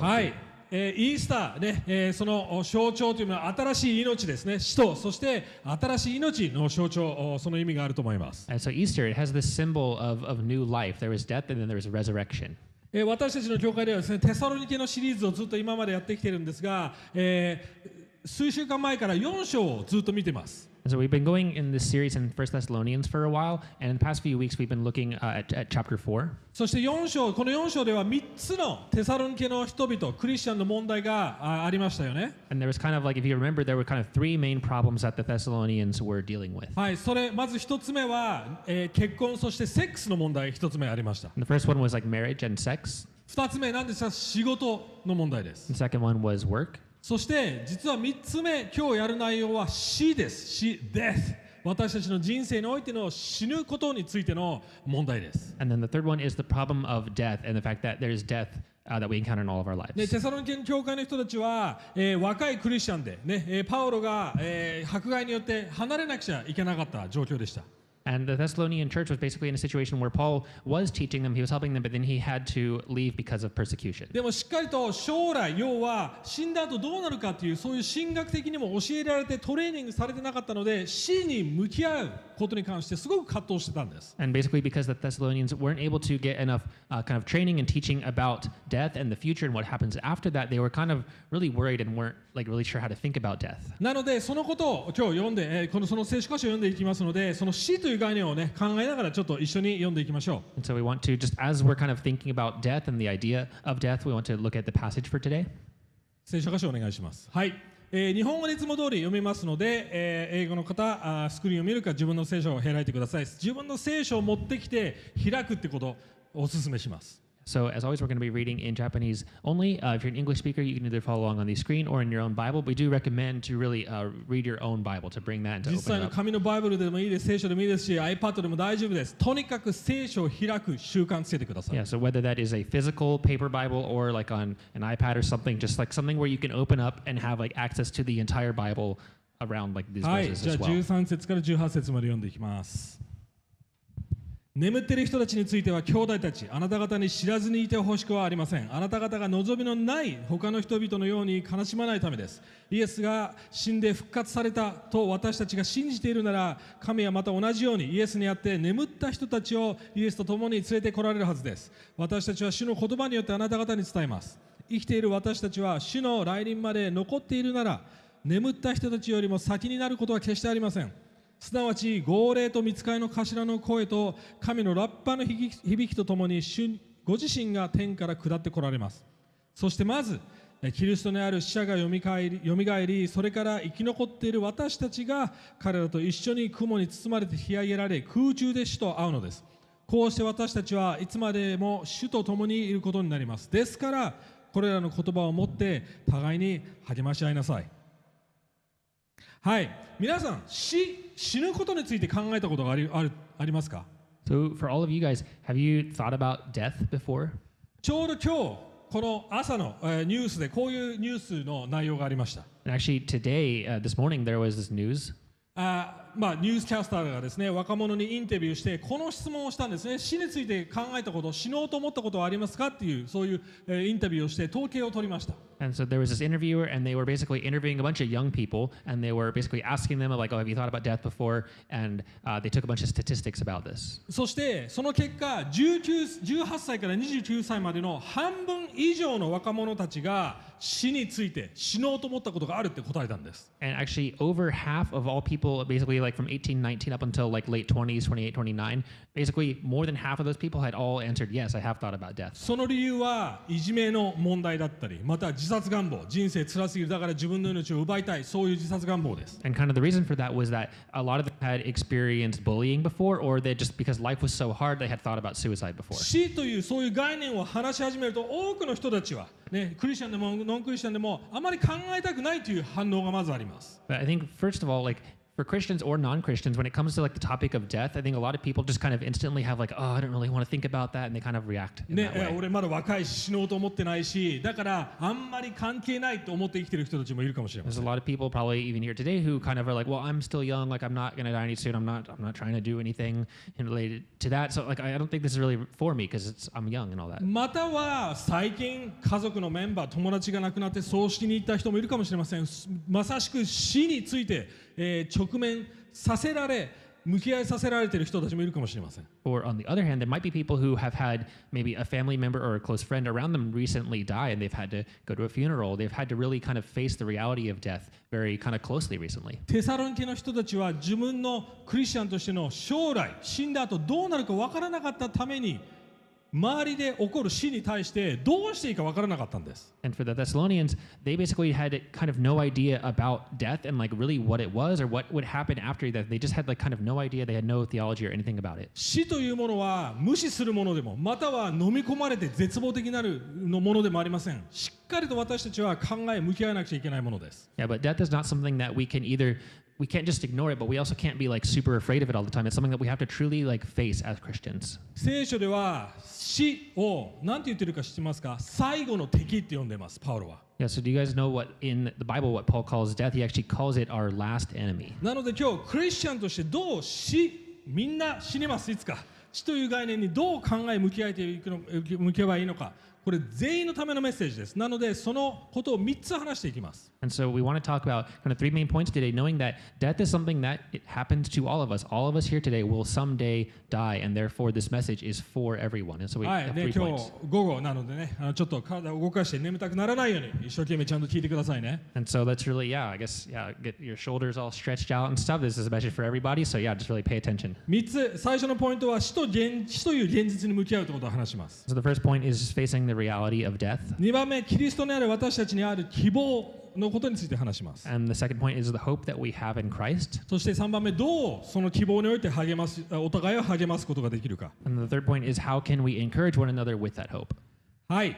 はい、えーイースター、ねえーそのお象徴というのは新しい命ですね死とそして新しい命の象徴おその意味があると思います、And so Easter, it has this symbol of, of new life. There was death and then there was resurrection. えー私たちの教会ではですねテサロニケのシリーズをずっと今までやってきてるんですが、えー数週間前から4章をずっと見てます And so we've been going in this series in First Thessalonians for a while, and in the past few weeks we've been looking uh, at, at chapter four. そして4章この4章では3つのテサロニケの人々クリスチャンの問題があありましたよね And there was kind of like, if you remember, there were kind of three main problems that the Thessalonians were dealing with. はいそれまず1つ目は、えー結婚そしてセックスの問題1つ目ありました And the first one was like marriage and sex. 2つ目なんですが仕事の問題です The second one was work. そして実は3つ目今日やる内容は死です死 death 私たちの人生においての死ぬことについての問題です And then the third one is the problem of death and the fact that there is death uh, that we encounter in all of our lives. でテサロニケの教会の人たちは、えー若いクリスチャンで、ねえーパウロが、えー迫害によって離れなくちゃいけなかった状況でした And the Thessalonian church was basically in a situation where Paul was teaching them, he was helping them, but then he had to leave because of persecution. でもしっかりと将来要は死んだ後どうなるかっていうそういう神学的にも教えられてトレーニングされてなかったので死に向き合うことに関してすごく葛藤してたんです And basically, because the Thessalonians weren't able to get enough uh, kind of training and teaching about death and the future and what happens after that, they were kind of really worried and weren't like really sure how to think about death. なのでそのことを今日読んで、えーこのその聖書箇所を読んでいきますのでその死という 概念をね考えながらちょっと一緒に読んでいきましょう。And so we want to just as we're kind of thinking about death and the idea of death, we want to look at the passage for today. 聖書箇所お願いします。はい、えー日本語でいつも通り読みますので、えー英語の方あースクリーンを見るか自分の聖書を開いてください。自分の聖書を持ってきて開くってことをお勧めします So, as always, we're going to be reading in Japanese only. Uh, if you're an English speaker, you can either follow along on the screen or in your own Bible. We do recommend to really uh, read your own Bible to bring that and to 実 open 際 it の up. 紙のバイブルでもいいです聖書でもいいですし iPad でも大丈夫ですとにかく聖書を開く習慣つけてください Yeah, so whether that is a physical paper Bible or like on an iPad or something, just like something where you can open up and have like access to the entire Bible around like these はい、 verses じゃあ as well. 13節から18節まで読んでいきます。 眠っている人たちについては兄弟たちあなた方に知らずにいてほしくはありません。あなた方が望みのない他の人々のように悲しまないためです。イエスが死んで復活されたと私たちが信じているなら神はまた同じようにイエスにあって眠った人たちをイエスと共に連れてこられるはずです。私たちは主の言葉によってあなた方に伝えます。生きている私たちは主の来臨まで残っているなら眠った人たちよりも先になることは決してありません。すなわち号令と見つかりの頭の声と神のラッパの響きとともにご自身が天から下ってこられます。そしてまずキリストにある死者がよみがえりよみがえりそれから生き残っている私たちが彼らと一緒に雲に包まれて引き上げられ空中で主と会うのです。こうして私たちはいつまでも主と共にいることになります。ですからこれらの言葉を持って互いに励まし合いなさい。はい皆さん死死ぬことについて考えたことがありあるありますか So, for all of you guys, have you thought about death before? ちょうど今日この朝の、えーニュースでこういうニュースの内容がありました And actually, today, uh, this morning, there was this news あーまあ、ニュースキャスターがですね若者にインタビューしてこの質問をしたんですね死について考えたこと死のうと思ったことはありますかっていうそういう、えーインタビューをして統計を取りました And so there was this interviewer, and they were basically interviewing a bunch of young people, and they were basically asking them, like, oh, have you thought about death before? And uh, they took a bunch of statistics about this. そしてその結果19 18歳から29歳までの半分以上の若者たちが死について死のうと思ったことがあるって答えたんです And actually, over half of all people, basically like from 18, 19 up until like late 20s, 28, 29, basically more than half of those people had all answered, yes, I have thought about death. その理由はいじめの問題だったりまた自殺願望人生辛すぎるだから自分の命を奪いたいそういう自殺願望です And kind of the reason for that was that a lot of them had experienced bullying before, or they just because life was so hard, they had thought about suicide before. 死というそういう概念を話し始めると多くの人たちは、ね、クリスチャンでもノンクリスチャンでもあまり考えたくないという反応がまずあります But I think, first of all, like For Christians or non-Christians, when it comes to like the topic of death, I think a lot of people just kind of instantly have like, oh, I don't really want to think about that, and they kind of react in ね that、way. 俺まだ若いし死のうと思ってないしだからあんまり関係ないと思って生きてる人たちもいるかもしれま There's せ a ん lot of people probably even here today who kind of are like, well, I'm still young, like I'm not gonna die any soon. I'm not, I'm not trying to do anything in related to that. So like, I I don't think this is really for me because it's I'm young and all that. または最近家族のメンバー友達が亡くなって葬式に行った人もいるかもしれませんまさしく死について、えー直 面させられ向き合いさせられている人たちもいるかもしれません Or on the other hand, there might be people who have had maybe a family member or a close friend around them recently die, and they've had to go to a funeral. They've had to really kind of face the reality of death very kind of closely recently. テサロニケの人たちは自分のクリスチャンとしての将来死んだ後どうなるか分からなかったために周りで起こる死に対してどうしていいか分からなかったんです And for the Thessalonians, they basically had kind of no idea about death and like really what it was or what would happen after death. They just had like kind of no idea. They had no theology or anything about it. 死というものは無視するものでもまたは飲み込まれて絶望的なるのものでもありませんしっかりと私たちは考え向き合わなくちゃいけないものです Yeah, but death is not something that we can either we can't just ignore it, but we also can't be like super afraid of it all the time. It's something that we have to truly like face as Christians. 聖書では死を何て言ってるか知ってますか最後の敵って呼んでますパウロは Yeah, so do you guys know what in the Bible what Paul calls death? He actually calls it our last enemy. なので今日クリスチャンとしてどう死みんな死にますいつか死という概念にどう考え向き合えていくの向き合えばいいのかこれ全員のためのメッセージです。なので、そのことを3つ話していきます。午後なのでね、あ、つ、最初のポイントは死と,現死という現実に向き合うということを話します。reality of 二番目、キリストにある私たちにある希望のことについて話します。そして3番目、どうその希望において励ますお互いを励ますことができるか。はい、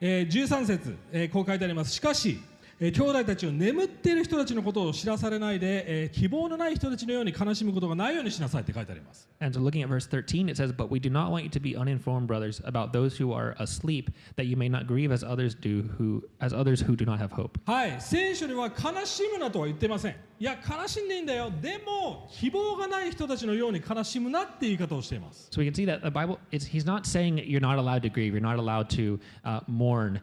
えー、13節、えー、こう書いてあります。しかし、えー兄弟たちを眠っている人たちのことを知らされないで、えー希望のない人たちのように悲しむことがないようにしなさいって書いてあります And so looking at verse 13, it says, But we do not want you to be uninformed, brothers, about those who are asleep, that you may not grieve as others do who as others who do not have hope. はい聖書には悲しむなとは言ってませんいや悲しんでいいんだよでも希望がない人たちのように悲しむなって言い方をしています So we can see that the Bible, it's, he's not saying that you're not allowed to grieve, you're not allowed to uh, mourn,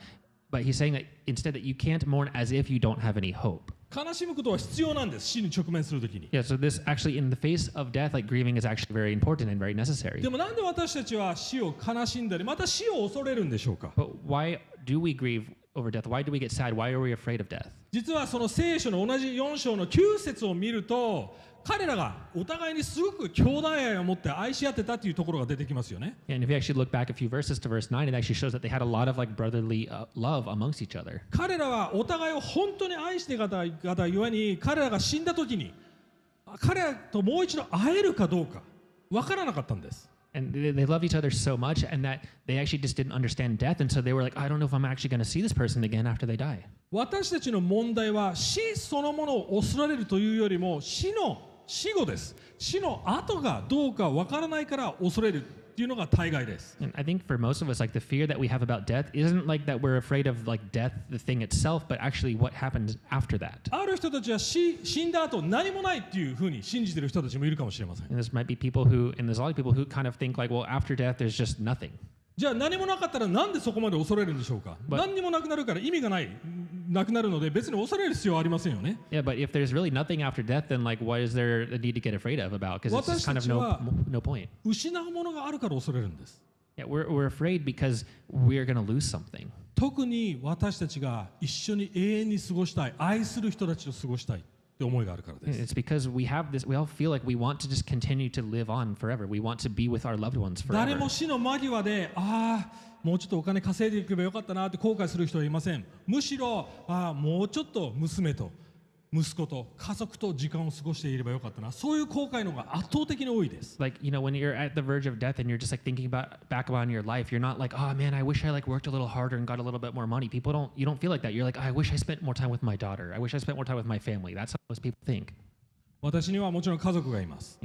but he's saying that instead that you can't mourn as if you don't have any hope. 悲しむことは必要なんです死に直面するときに Yeah, so this actually, in the face of death, like grieving is actually very important and very necessary. でもなんで私たちは死を悲しんだりまた死を恐れるんでしょうか But why do we grieve over death? Why do we get sad? Why are we afraid of death? 実はその聖書の同じ4章の9節を見ると彼らがお互いにすごく兄弟愛を持って愛し合ってたっていうところが出てきますよね And if you actually look back a few verses to verse 9, it actually shows that they had a lot of like brotherly uh, love amongst each other. 彼らはお互いを本当に愛してい方方ゆえに彼らが死んだ時に彼らともう一度会えるかどうか分からなかったんです And they, they loved each other so much, and that they actually just didn't understand death. And so they were like, I don't know if I'm actually going to see this person again after they die. 私たちの問題は死そのものを恐れるというよりも死の死後です死の後がどうか分からないから恐れるっていうのが大概です And I think for most of us, like the fear that we have about death isn't like that we're afraid of like death, the thing itself, but actually what happens after that. ある人たちは死死んだ後何もないっていうふうに信じてる人たちもいるかもしれません And this might be people who, and there's a lot of people who kind of think like, well, after death, there's just nothing. じゃあ何もなかったらなんでそこまで恐れるんでしょうか何にもなくなるから意味がないなくなるので別に恐れる必要はありませんよね Yeah, but if there's really nothing after death, then like, what is there a need to get afraid of about? Because it's just kind of no, no point. 失うものがあるから恐れるんです Yeah, we're, we're afraid because we're going to lose something. 特に私たちが一緒に永遠に過ごしたい愛する人たちと過ごしたいって思いがあるからです It's because we have this, we all feel like we want to just continue to live on forever. We want to be with our loved ones 誰 forever. も死の間際でああもうちょっとお金稼いでいけばよかったなって後悔する人はいませんむしろああもうちょっと娘と息子と家族と時間を過ごしていればよかったなそういう後悔の方が圧倒的に多いです Like, you know, when you're at the verge of death and you're just like thinking about back about your life, you're not like, oh man, I wish I like worked a little harder and got a little bit more money. People don't, you don't feel like that. You're like, I wish I spent more time with my daughter. I wish I spent more time with my family. That's how most people think. 私にはもちろん家族がいます。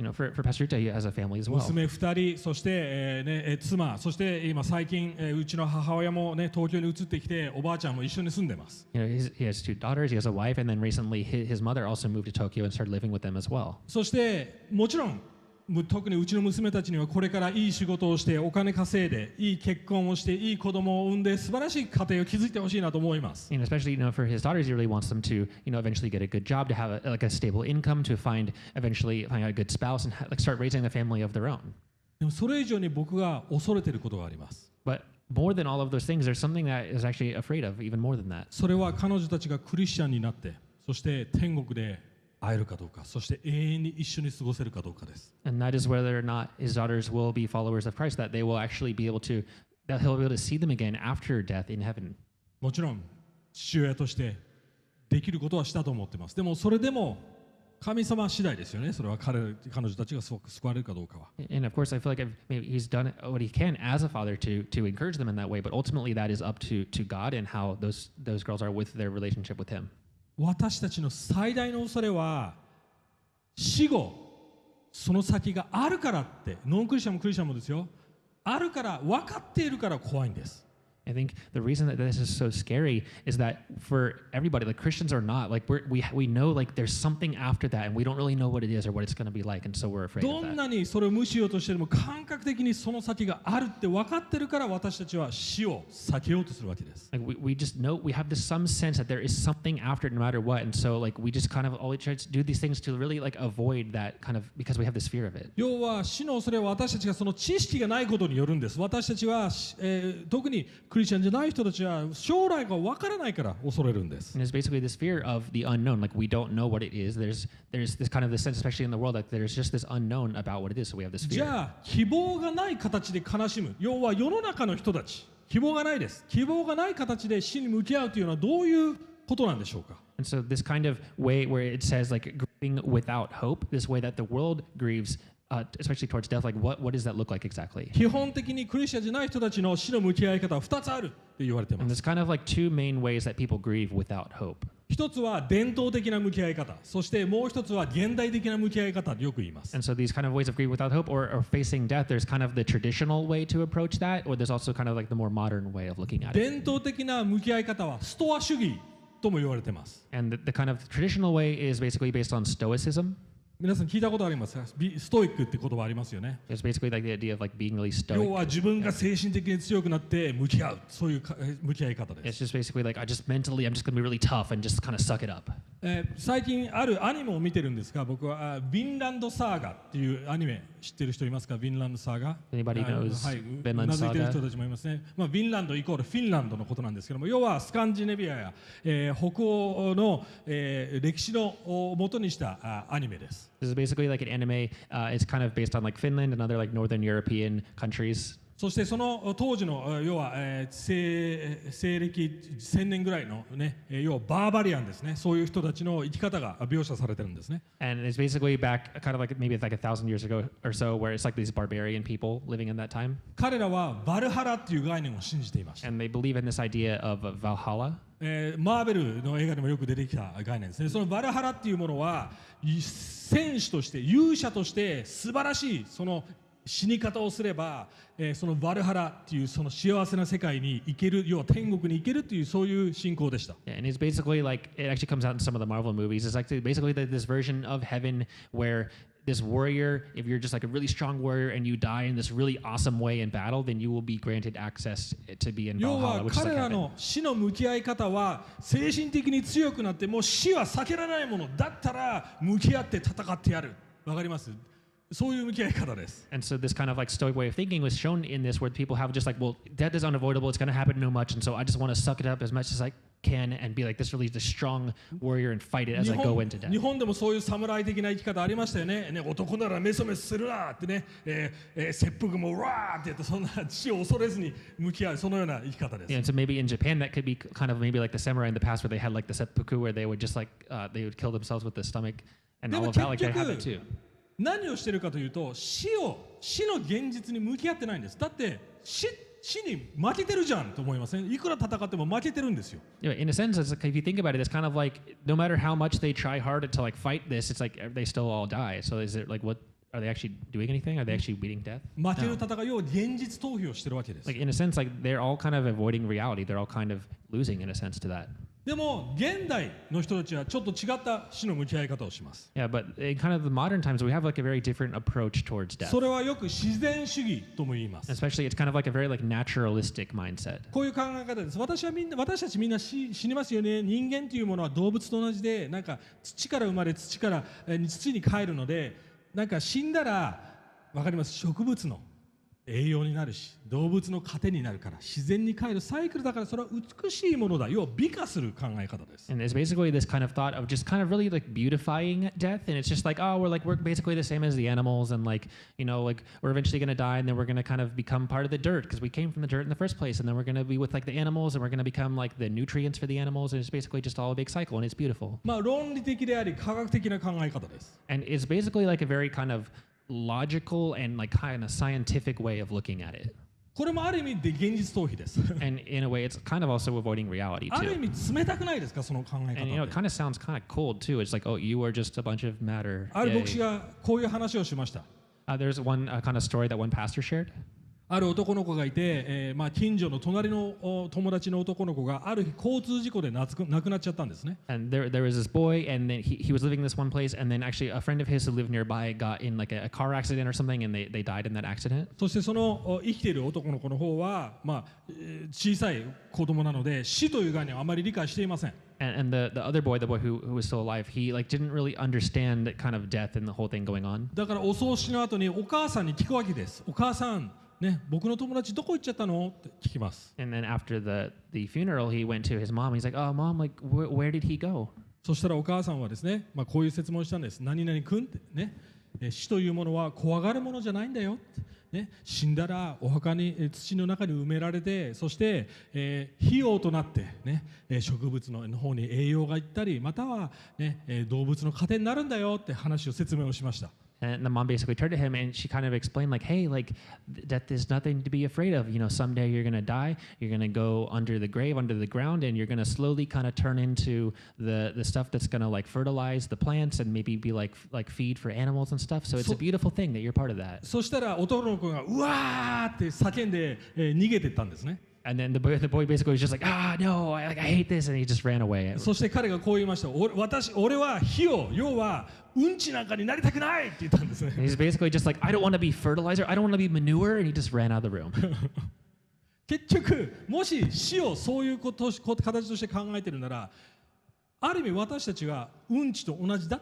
娘2人、そして、えーね、妻、そして今最近、え、うちの母親も、ね、東京に移ってきて、おばあちゃんも一緒に住んでます。そして、もちろん。特にうちの娘たちにはこれからいい仕事をしてお金稼いでいい結婚をしていい子供を産んで素晴らしい家庭を築いてほしいなと思います know, especially you know for his daughters, he really wants them to you know eventually get a good job, to have a, like a stable income, to find eventually find a good spouse, and like start raising a family of their own. でもそれ以上に僕が恐れていることがあります But more than all of those things, there's something that is actually afraid of, even more than that. それは彼女たちがクリスチャンになってそして天国で会えるかどうかそして永遠に一緒に過ごせるかどうかです And that is whether or not his daughters will be followers of Christ, that they will actually be able to, that he'll be able to see them again after death in heaven. もちろん父親としてできることはしたと思ってますでもそれでも神様次第ですよねそれは彼彼女たちが救救われるかどうかは And of course, I feel like I've, maybe he's done what he can as a father to to encourage them in that way. But ultimately, that is up to to God and how those those girls are with their relationship with Him. 私たちの最大の恐れは死後その先があるからってノンクリスチャンもクリスチャンもですよ。あるから分かっているから怖いんです。I think the reason that this is so scary is that for everybody, like Christians or not, like we're, we we know like there's something after that, and we don't really know what it is or what it's going to be like, and so we're afraid ど of ん that. なにそれを無視しようとしても感覚的にその先があるって分かってるから私たちは死を避けようとするわけです Like we, we just know we have this some sense that there is something after it no matter what, and so like we just kind of always try to do these things to really like avoid that kind of because we have this fear of it. 要は死の恐れは私たちがその知識がないことによるんです私たちは、えー特に クリスチャンじゃない人たちは将来が分からないから恐れるんです And it's basically this fear of the unknown. Like we don't know what it is. There's there's this kind of this sense, especially in the world, like there's just this unknown about what it is. So we have this じ fear. ゃあ希望がない形で悲しむ要は世の中の人たち希望がないです希望がない形で死に向き合うというのはどういうことなんでしょうか And so this kind of way where it says like grieving without hope, this way that the world grieves, uh, especially towards death, like what what does that look like exactly? 基本的にクリスチャンじゃない人たちの死の向き合い方は2つあるって言われてま And す there's kind of like two main ways that people grieve without hope. 一つは伝統的な向き合い方そしてもう一つは現代的な向き合い方でよく言います And so these kind of ways of grief without hope or, or facing death, there's kind of the traditional way to approach that, or there's also kind of like the more modern way of looking at it. 伝統的な向き合い方はストア主義とも言われてます And the, the kind of traditional way is basically based on stoicism. 皆さん聞いたことあります。ストイックって言葉ありますよね。要は自分が精神的に強くなって向き合う。そういう向き合い方です。え、最近あるアニメを見てるんですが、僕は、ヴィンランドサーガっていうアニメ。知ってる人いますかヴィンランドサーガ Anybody あ knows はい Vinland うなずいてる Saga? 人たちもいますね、まあ、ヴィンランドイコールフィンランドのことなんですけども要はスカンジネビアや、えー北欧の、えー歴史のを元にしたあアニメです This is basically like an anime. Uh, it's kind of based on like Finland and other like Northern European countries. そしてその当時の要は、えー、西,西暦1000年ぐらいの、ね、要はバーバリアンですね。そういう人たちの生き方が描写されてるんですね。彼らはバルハラっていう概念を信じていますた。え、マーベルの映画にもよく出てきた概念ですね。そのバルハラっていうものは戦士として勇者として素晴らしいその死に方をすれば、えーそのバルハラっていうその幸せな世界に行ける要は天国に行けるっていうそういう信仰でした Yeah, and it's basically like it actually comes out in some of the Marvel movies. It's like basically this version of heaven where this warrior, if you're just like a really strong warrior and you die in this really awesome way in battle, then you will be granted access to be in 要 Valhalla, は which is 彼 like ら heaven. の死の向き合い方は精神的に強くなってもう死は避けられないものだったら向き合って戦ってやるわかりますそういう向き合い方です And so this kind of like stoic way of thinking was shown in this where people have just like, well, death is unavoidable. It's going to happen no much. And so I just want to suck it up as much as I can and be like this really this strong warrior and fight it as 日 I go 本 into death. 日本でもそういう侍的な生き方ありましたよねね男ならメソメソするなってね、えーえー切腹もうわーってやってそんな死を恐れずに向き合うそのような生き方です、 Yeah, and so maybe in Japan that could be kind of maybe like the samurai in the past where they had like the seppuku where they would just like uh, they would kill themselves with the stomach and で all も of that like 結 they have it 局 too. 何をしてるかというと死を死の現実に向き合ってないんですだって死死に負けてるじゃんと思いませんいくら戦っても負けてるんですよ know, in a sense, it's like if you think about it, it's kind of like no matter how much they try hard to like fight this, it's like they still all die. So is it like what are they actually doing anything? Are they actually beating death? 負ける戦いを現実逃避をしてるわけです Like in a sense, like they're all kind of avoiding reality. They're all kind of losing in a sense to that. でも現代の人たちはちょっと違った死の向き合い方をします。それはよく自然主義とも言います。Especially, kind of like a very like、naturalistic mindset. こういう考え方です。私,はみんな私たちみんな死,死にますよね。人間というものは動物と同じで、なんか土から生まれ、土,から土に帰るので、なんか死んだら、わかります、植物の。栄養になるし動物の糧になるから自然に帰るサイクルだからそれは美しいものだ要は美化する考え方です And it's basically this kind of thought of just kind of really like beautifying death. And it's just like, oh, we're like, we're basically the same as the animals. And like, you know, like we're eventually going to die and then we're going to kind of become part of the dirt because we came from the dirt in the first place. And then we're going to be with like the animals and we're going to become like the nutrients for the animals. And it's basically just all a big cycle and it's beautiful. まあ論理的であり科学的な考え方です And it's basically like a very kind of logical and like kind of scientific way of looking at it. これもある意味で現実逃避です And in a way, it's kind of also avoiding reality ある意 too. 味冷たくないですかその考え And you know, 方 it って kind of sounds kind of cold too. It's like, oh, you are just a bunch of matter. ある Yay. 牧師がこういう話をしました Uh, there's one uh, kind of story that one pastor shared. ある男の子がいて、えーまあ、近所の隣のお友達の男の子がある日交通事故でなつく亡くなっちゃったんですね And there, there was this boy, and then he, he was living in this one place, and then actually a friend of his who lived nearby got in like a, a car accident or something, and they, they died in that accident. そしてそのお生きている男の子の方は、まあえー小さい子供なので死という概念をあまり理解していません And, and the, the other boy, the boy who, who was still alive, he like didn't really understand kind of death and the whole thing going on. だからお葬式の後にお母さんに聞くわけですお母さん、ね、僕の友達どこ行っちゃったの？って聞きます And then after the, the funeral, he went to his mom. He's like, "Oh, mom, like wh- where did he go?" そしたらお母さんはですね、まあ、こういう説問をしたんです。何々君ってね、えー死というものは怖がるものじゃないんだよって。ね、死んだらお墓にえー土の中に埋められてそして、えー費用となって、ねえー植物のの方に栄養がいったりまたは、ねえー動物の糧になるんだよって話を説明をしました。And the mom basically turned to him and she kind of explained, like, hey, like, th- death is nothing to be afraid of. You know, someday you're going to die. You're going to go under the grave, under the ground, and you're going to slowly kind of turn into the, the stuff that's going to like fertilize the plants and maybe be like f- like feed for animals and stuff. So it's So- a beautiful thing that you're part of that. そしたら男の子がうわーって叫んで、えー逃げていったんですね。 And then the boy, the boy basically was just like, ah, no, I, like, I hate this. And he just ran away. そして彼がこう言いました。俺私俺は火を要はうんちなんかになりたくないって言ったんですね。He's basically just like, I don't want to be fertilizer. I don't want to be manure. And he just ran out of the room. 結局もし死をそういうことこ形として考えてるならある意味私たちがうんちと同じだ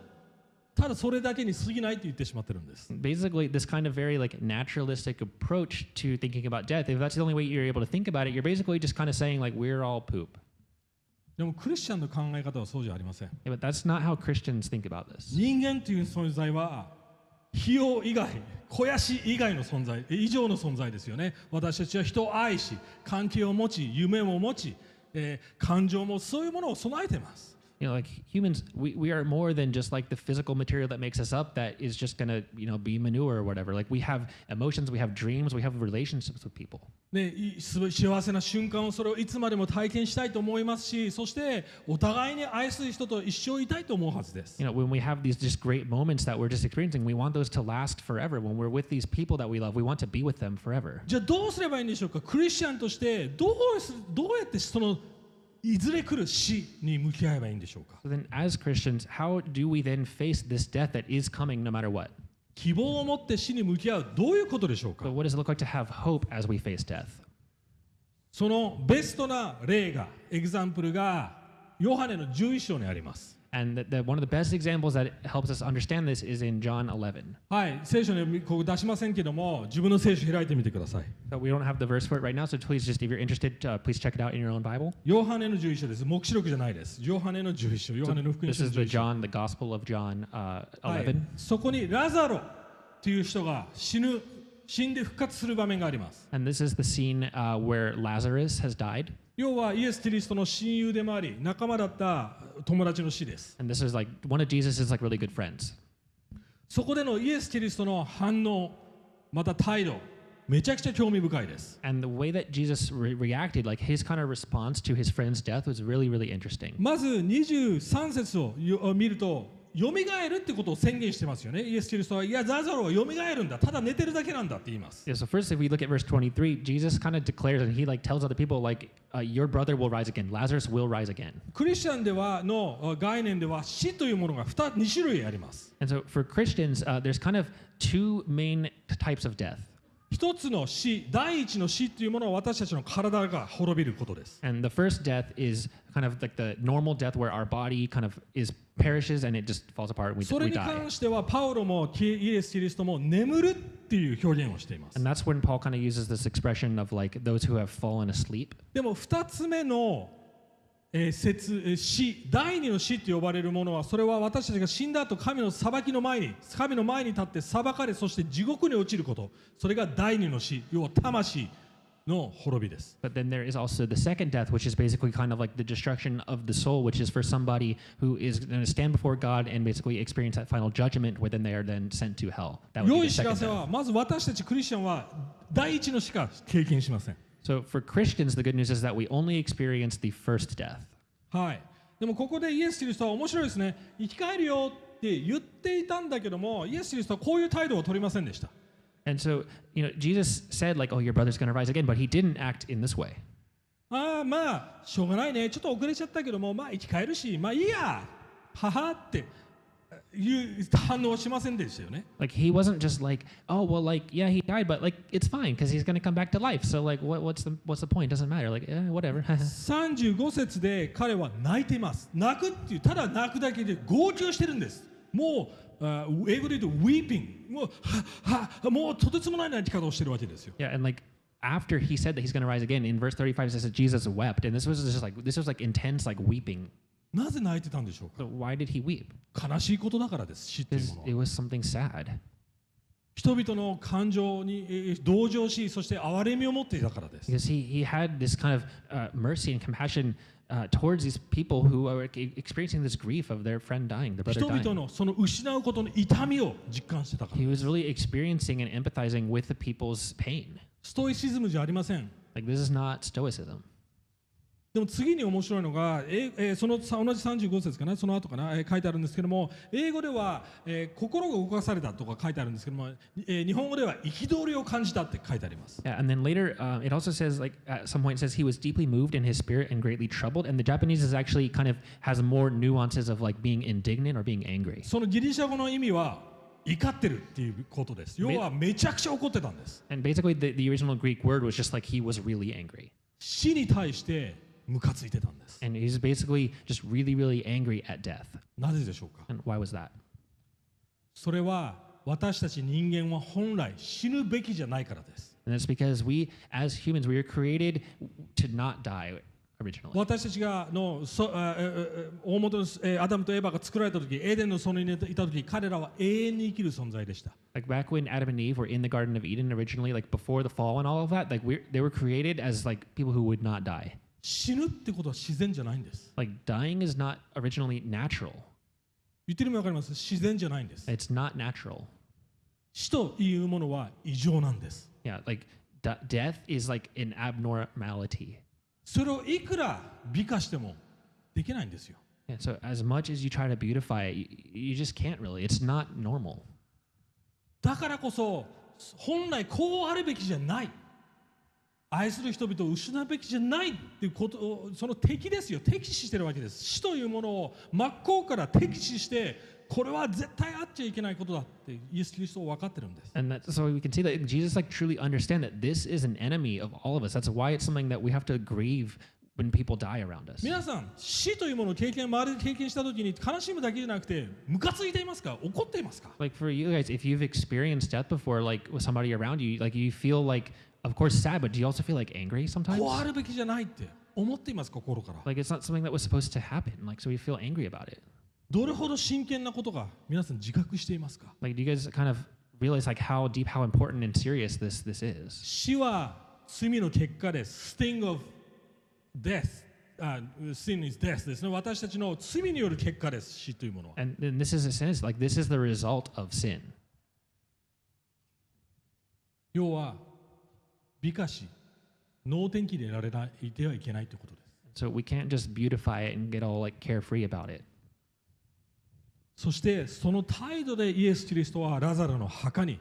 ただそれだけに過ぎないって言ってしまってるんです basically this kind of very like naturalistic approach to thinking about death if that's the only way you're able to think about it you're basically just kind of saying like we're all poop でもクリスチャンの考え方はそうじゃありません yeah, but that's not how christians think about this 人間という存在は費用以外肥やし以外の存在以上の存在ですよね私たちは人を愛し関係を持ち夢も持ち、えー感情もそういうものを備えています you know like humans we, we are more than just like the physical material that makes us up that is just gonna you know be manure or whatever like we have emotions we have dreams we have relationships with people ね、いす幸せな瞬間をそれをいつまでも体験したいと思いますしそしてお互いに愛する人と一生いたいと思うはずです you know when we have these just great moments that we're just experiencing we want those to last forever when we're with these people that we love we want to be with them forever じゃあどうすればいいんでしょうかクリスチャンとしてどうすどうやってその いずれ来る死に向き合えばいいんでしょうか So then, as Christians, how do we then face this death that is coming no matter what? 希望を持って死に向き合うどういうことでしょうか But what does it look like to have hope as we face death? そのベストな例がエグザンプルがヨハネの11章にあります And the, the, one of the best examples that helps us understand this is in John 11. はい聖書にここ出しませんけども自分の聖書開いてみてください So we don't have the verse for it right now, so please just, if you're interested, uh, please check it out in your own Bible. ヨハネの11章です黙示録じゃないですヨハネの11章ヨハネの福音 This 書の is the 11章 John, the Gospel of John uh, はい 11. そこにラザロという人が死ぬ死んで復活する場面があります And this is the scene uh, where Lazarus has died. 要はイエス・キリストの親友でもあり、仲間だった友達の死です。そこでのイエス・キリストの反応、また態度、めちゃくちゃ興味深いです。まず23節を見ると、蘇るってことを宣言してますよねイエス・キリストはいやザザロは蘇るんだただ寝てるだけなんだって言います Yeah, so first, if we look at verse 23, Jesus kind of declares and he like tells other people like, uh, "Your brother will rise again. Lazarus will rise again." クリスチャンではのあ概念では死というものが 2, 2種類あります And so for Christians, uh, there's kind of two main types of death. 一つの死第一の死というものは私たちの体が滅びることです And the first death is kind of like the normal death where our body kind of is それに関してはパウロもイエス・キリストも眠るっていう表現をしています。でも二つ目の、えー、説死、第二の死って呼ばれるものはそれは私たちが死んだ後神の裁きの前に、神の前に立って裁かれそして地獄に落ちること。それが第二の死、要は魂。の滅びです But then there is also the second death, which is basically kind of like the destruction of the soul, which is for somebody who is going to stand before God and basically experience that final judgment where then they are then sent to hell. That would 良 be い the second せ death. はまず私たちクリスチャンは第一の死か経験しません So for Christians, the good news is that we only experience the first death. はいでもここでイエス・キリストは面白いですね生き返るよって言っていたんだけどもイエス・キリストはこういう態度を取りませんでした And so, you know, Jesus said like, "Oh, your brother's going to rise again," but he didn't act in this way. ああまあしょうがないねちょっと遅れちゃったけどもまあ生き返るしまあいいやははっていう反応はしませんでしたよね Like he wasn't just like, "Oh, well, like yeah, he died, but like it's fine because he's going to come back to life." So like, what, what's the what's the point? Doesn't matter. Like, eh, whatever. 35節で彼は泣いています泣くっていうただ泣くだけで号泣してるんですもう あ英語で言うと weeping もうははもうとてつもない泣き方をしてるわけですよ yeah, and like after he said that he's going to rise again, in verse 35 it says that Jesus wept, and this was just like this was like intense, like weeping. なぜ泣いてたんでしょうか So why did he weep? 悲しいことだからです死っていう Because ものは it was something sad. 人々の感情にえー同情しそして憐れみを持っていたからです Because he he had this kind of uh, mercy and compassion. Uh, towards these people who are e- experiencing this grief of their friend dying, their brother 人々 dying. のその失うことの痛みを実感してたから He was really experiencing and empathizing with the people's pain. ストイシズムじゃありません Like this is not stoicism. でも次に面白いのが、ええーそのさ同じ35節かなその後かな、えー書いてあるんですけども英語では、えー心が動かされたとか書いてあるんですけども、えー日本語では憤りを感じたって書いてあります Yeah, and then later, uh, it also says, like, at some point, it says he was deeply moved in his spirit and greatly troubled. And the Japanese is actually kind of has more nuances of like being indignant or being angry. そのギリシャ語の意味は怒ってるっていうことです要はめちゃくちゃ怒ってたんです And basically, the, the original Greek word was just like he was really angry. 死に対してムカついてたんです And he's basically just really, really angry at death. なぜでしょうか And why was that? それは私たち人間は本来死ぬべきじゃないからです And that's because we, as humans, we were created to not die originally. 私たちがのそあえええ大元のえアダムとエバが作られた時エデンの園にいた時彼らは永遠に生きる存在でした Like back when Adam and Eve were in the Garden of Eden originally, like before the fall and all of that, like we they were created as like people who would not die. 死ぬってことは自然じゃないんです Like dying is not originally natural. 言ってる意味わかります自然じゃないんです It's not natural. 死というものは異常なんです Yeah, like death is like an abnormality. それをいくら美化してもできないんですよ And so as much as you try to beautify it, you, you just can't really. It's not normal. だからこそ本来こうあるべきじゃない愛する人々を失うべきじゃないっていうことをその敵ですよ敵視してるわけです死というものを真っ向から敵視してこれは絶対あっちゃいけないことだってイエス・キリストは分かってるんです And that, so we can see that Jesus like truly understand that this is an enemy of all of us. That's why it's something that we have to grieve when people die around us. 皆さん死というものを経験周りで経験した時に悲しむだけじゃなくてムカついていますか怒っていますか Like for you guys, if you've experienced death before, like with somebody around you, like you feel like, of course, sad, but do you also feel like angry sometimes? こうあるべきじゃないって思っています心から Like it's not something that was supposed to happen. Like so we feel angry about it. どれほど真剣なことか皆さん自覚していますか Like do you guys kind of realize like how deep, how important and serious this this is? 死は罪の結果です sting of death あ sin is death ですね私たちの罪による結果です死というものは And then this is a sin. It's like this is the result of sin. 要は美化し能天気でいられないてはいけないということです。So we can't just beautify it and get all like carefree about it. そしてその態度でイエス・キリストはラザロの墓に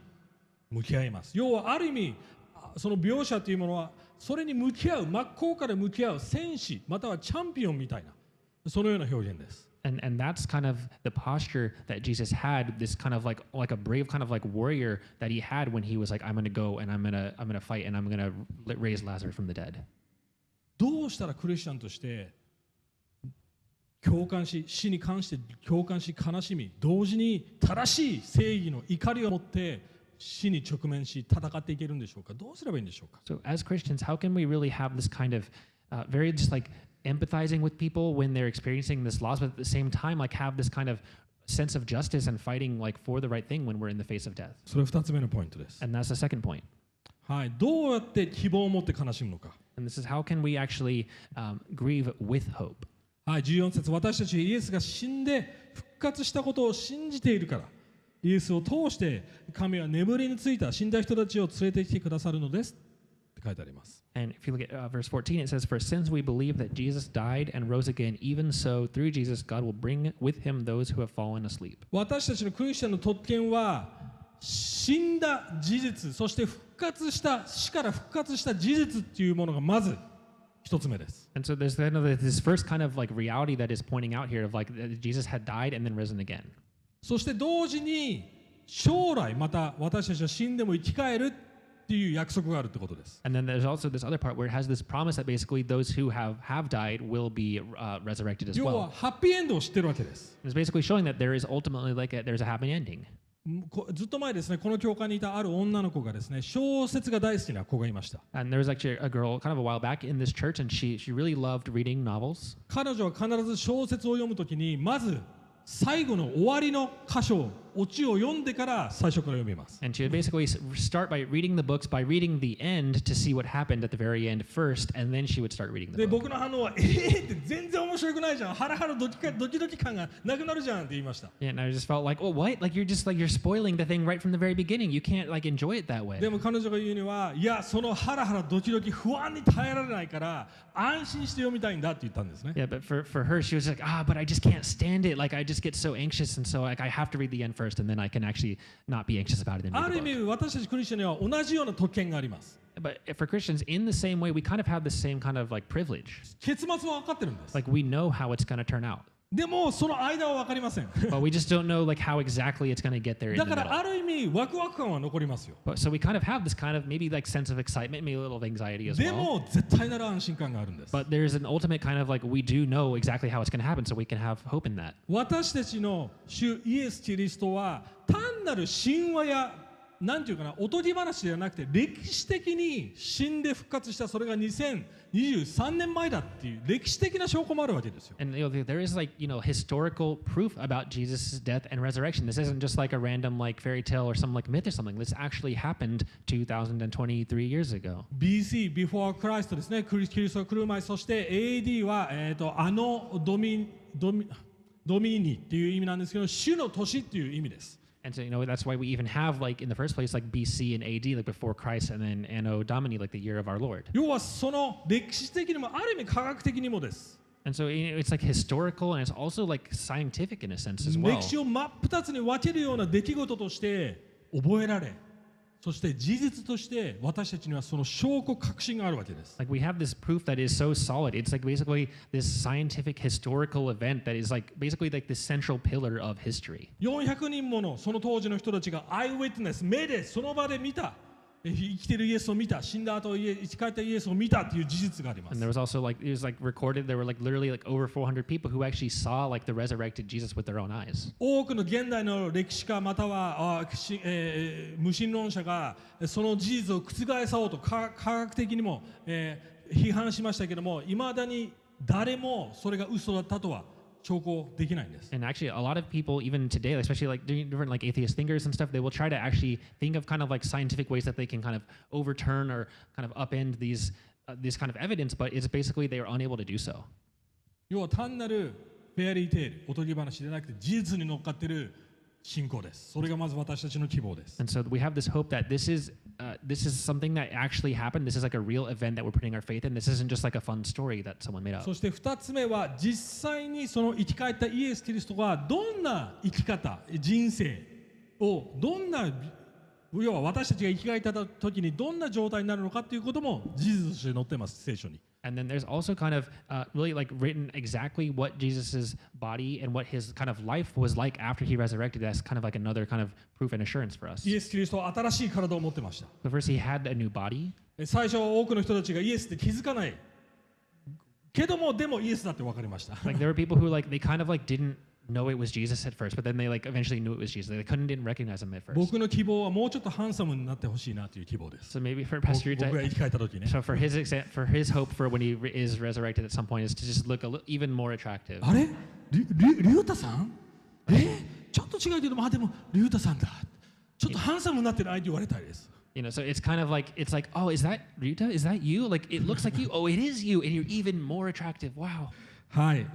向き合います。要はある意味あその描写というものはそれに向き合う真っ向から向き合う戦士またはチャンピオンみたいなそのような表現です And and that's kind of the posture that Jesus had, this kind of like like a brave kind of like warrior that he had when he was like, I'm gonna go and I'm gonna I'm gonna fight and I'm gonna li- raise Lazarus from the dead. どうしたらクリスチャンとして共感し死に関して共感し悲しみ同時に正しい正義の怒りを持って死に直面し戦っていけるんでしょうかどうすればいいんでしょうか So as Christians, how can we really have this kind of uh, very just like empathizing with people when they're experiencing this loss, but at the same time like have this kind of sense of justice and fighting like for the right thing when we're in the face of death? それ2つ目のポイントです、 And that's the second point. はい、どうやって希望を持って悲しむのか And this is how can we actually um, grieve with hope? はい、14節私たちはイエスが死んで復活したことを信じているからイエスを通して神は眠りについた死んだ人たちを連れてきてくださるのです って書いてあります And if you look at uh, verse 14, it says, For since we believe that Jesus died and rose again, even so, through Jesus, God will bring with him those who have fallen asleep. 私たちのクリスチャンの特権は死んだ事実そして復活した死から復活した事実っていうものがまず一つ目です And so there's kind of this first kind of like reality that is pointing out here of like Jesus had died and then risen again. そして同時に将来また私たちは死んでも生き返るっていう約束があるってことです And then there's also this other part where it has this promise that basically those who have have died will be uh, resurrected as 要 well. はハッピーエンドを知ってるわけです It's basically showing that there is ultimately like a, there's a happy ending. こずっと前ですねこの教会にいたある女の子がですね小説が大好きな子がいました And there was actually a girl kind of a while back in this church, and she she really loved reading novels. 彼女は必ず小説を読むときにまず最後の終わりの箇所オチを読んでから最初から読みます And she would basically s- start by reading the books by reading the end to see what happened at the very end first, and then she would start reading で the book. 僕の反応は「えー!」って全然面白くないじゃんハラハラドキかドキドキ感がなくなるじゃんって言いました Yeah, and I just felt like, oh, what? Like you're just like you're spoiling the thing right from the very beginning. You can't like enjoy it that way. でも彼女が言うにはいやそのハラハラドキドキ不安に耐えられないから安心して読みたいんだって言ったんですね Yeah, but for, for her, she was like, ah, but I just can't stand it. Like I just get so anxious, and so like I have to read the end first, and then I can actually not be anxious about it and あ read る the 意 book. 味私たちクリスチャンには同じような特権があります But for Christians, in the same way, we kind of have the same kind of like privilege. 結末は分かってるんです Like we know how it's going to turn out, でもその間は分かりません but we just don't know like how exactly it's going to get there だから.ある意味ワクワク感は残りますよ But so we kind of have this kind of maybe like sense of excitement, maybe a little of anxiety as で well. も絶対なる安心感があるんです But there's an ultimate kind of like we do know exactly how it's going to happen, so we can have hope in that. 私たちの主イエス・キリストは単なる神話やなんていうかなおとぎ話ではなくて歴史的に死んで復活したそれが2023年前だっていう歴史的な証拠もあるわけですよ And you know, there is like you know historical proof about Jesus' death and resurrection. This isn't just like a random like fairy tale or some like myth or something. This actually happened 2,023 years ago. BC before Christ ですねクリキリストが来る前そして AD は、えー、とあのドミドミドミニっていう意味なんですけど主の年っていう意味です And so you know that's why we even have like in the first place like BC and AD like before Christ and then Anno Domini like the year of our Lord. 要はその歴史的にもある意味科学的にもです And so you know, it's like historical and it's also like scientific in a sense as well. 歴史を真っ二つに分けるような出来事として覚えられ そして事実として私たちにはその証拠確信があるわけです Like we have this proof that is so solid. It's like basically this scientific historical event that is like basically like the central pillar of history. 400人ものその当時の人たちがアイウェイトネス目でその場で見たえ生きてるイエスを見た死んだ後生き返ったイエスを見たっていう事実がありま And す there was also like it was like recorded. There were like literally like over 400 people who actually saw like the resurrected Jesus with their own eyes. 多くの現代の歴史家またはあしえー無神論者がその事実を覆そうと科科学的にも、えー批判しましたけどもいまだに誰もそれが嘘だったとは 証拠できないんです。 And actually, a lot of people, even today, especially like doing different like atheist thinkers and stuff, they will try to actually think of kind of like scientific ways that they can kind of overturn or kind of upend these uh, this kind of evidence, but it's basically they are unable to do so. 要は単なるフェアリーテールおとぎ話でなくて事実に乗っかってる信仰です。それがまず私たちの希望です。 And so we have this hope that this is uh, this is something that actually happened. This is like a real event that we're putting our faith in. This isn't just like a fun story that someone made up. そして2つ目は実際にその生き返ったイエス・キリストがどんな生き方人生をどんな要は私たちが生き返った時にどんな状態になるのかということも事実として載ってます聖書に And then there's also kind of uh, really like written exactly what Jesus's body and what his kind of life was like after he resurrected. That's kind of like another kind of proof and assurance for us. イエス・キリストは新しい体を持ってました But first, he had a new body. 最初多くの人たちがイエスって気づかないけどもでもイエスだって分かりました Like there were people who like they kind of like didn't know it was Jesus at first, but then they like eventually knew it was Jesus. They couldn't didn't recognize him at first. 僕の希望はもうちょっとハンサムになってほしいなという希望です So maybe for 僕 Pastor 僕が生 Yuta, き返った時ね so for his exa- for his hope for when he re- is resurrected at some point is to just look a little even more attractive. あれりりりゅうたさんえちょっと違うけどまあでもりゅうたさんだちょっとハンサムになってないと言われたいです You know, so it's kind of like it's like, oh, is that Rita? Is that you? Like it looks like you. Oh, it is you, and you're even more attractive. Wow. はい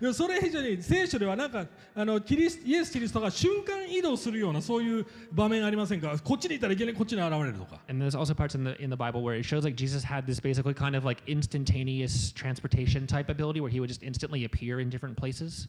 でもそれ以上に聖書ではなんかあのキリスイエス・キリストが瞬間移動するようなそういう場面ありませんかこっちにいたらいきなりこっちに現れるとか And there's also parts in the in the Bible where it shows like Jesus had this basically kind of like instantaneous transportation type ability where he would just instantly appear in different places.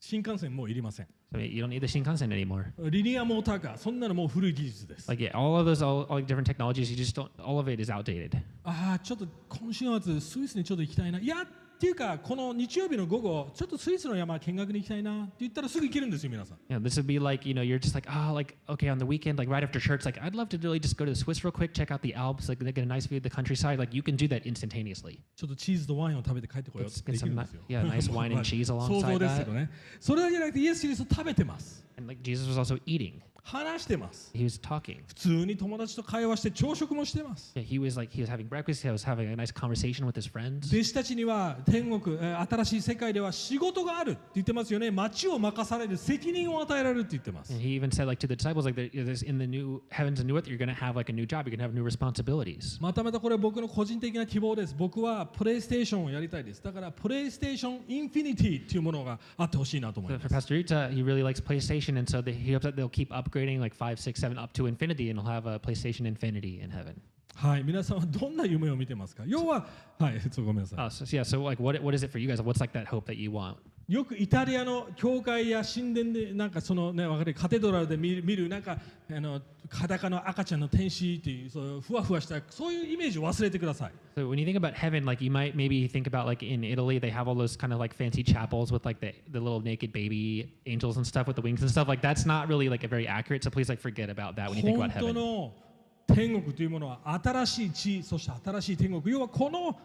新幹線もういりません So you don't need the Shinkansen anymore. リニアモーターカーそんなのもう古い技術です Like yeah, all of those all, all different technologies, you just don't. All of it is outdated. ああちょっと今週末スイスにちょっと行きたいないやっていうかこの日曜日の午後ちょっとスイスの山見学に行きたいなって言ったらすぐ行けるんですよ皆さん know, this would be like you know you're just like oh like okay on the weekend like right after church like I'd love to really just go to the Swiss real quick, check out the Alps, like get a nice view of the countryside. Like you can do that instantaneously. ちょっとチーズとワインを食べて帰ってこようって Get でき some るん ni- ですよ yeah nice wine and cheese 想 alongside 像ですけ that. どねそれだけじゃなくてイエス・キリスト食べてます And like Jesus was also eating. 話してます He was talking. 普通に友達と会話して朝食もしてます Yeah, he was like he was having breakfast. He was having a nice conversation with his friends. 弟子たちには天国えー新しい世界では仕事があるって言ってますよね町を任される責任を与えられるって言ってます And he even said like to the disciples like there- there's in the new heavens and new earth you're going to have like a new job. You're going to have new responsibilities. またまたこれ僕の個人的な希望です僕はプレイステーションをやりたいですだからプレイステーションインフィニティっていうものがあってほしいなと思いま for す Pastor Rita, he really likes PlayStation, and so he hopes that they'll keep upgrading like five, six, seven up to infinity, and he'll have a PlayStation Infinity in heaven. はい皆さんはどんな夢を見てますか要ははいそうごめんなさい Oh, so yeah. So like, what what is it for you guys? What's like that hope that you want? よくイタリアの教会や神殿でなんかそのねわかるカテドラルで見る見るなんかあの裸の赤ちゃんの天使っていうそういうふわふわしたそういうイメージを忘れてください So when you think about heaven, like you might maybe think about like in Italy, they have all those kind of like fancy chapels with like the, the little naked baby angels and stuff with the wings and stuff. Like that's not really like a very accurate. So please like forget about that when you think 本 about 当 heaven. の天国というものは新しい地そして新しい天国要はこの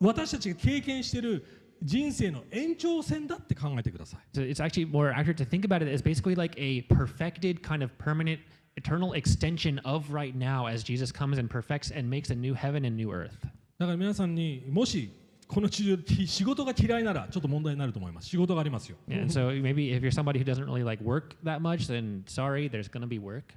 私たちが経験している人生の延長線だって考えてください So it's actually more accurate to think about it as basically like a perfected kind of permanent eternal extension of right now as Jesus comes and perfects and makes a new heaven and new earth. だから皆さんにもしこの地上で仕事が嫌いならちょっと問題になると思います仕事がありますよ Yeah, and so maybe if you're somebody who doesn't really like work that much, then sorry, there's to be work.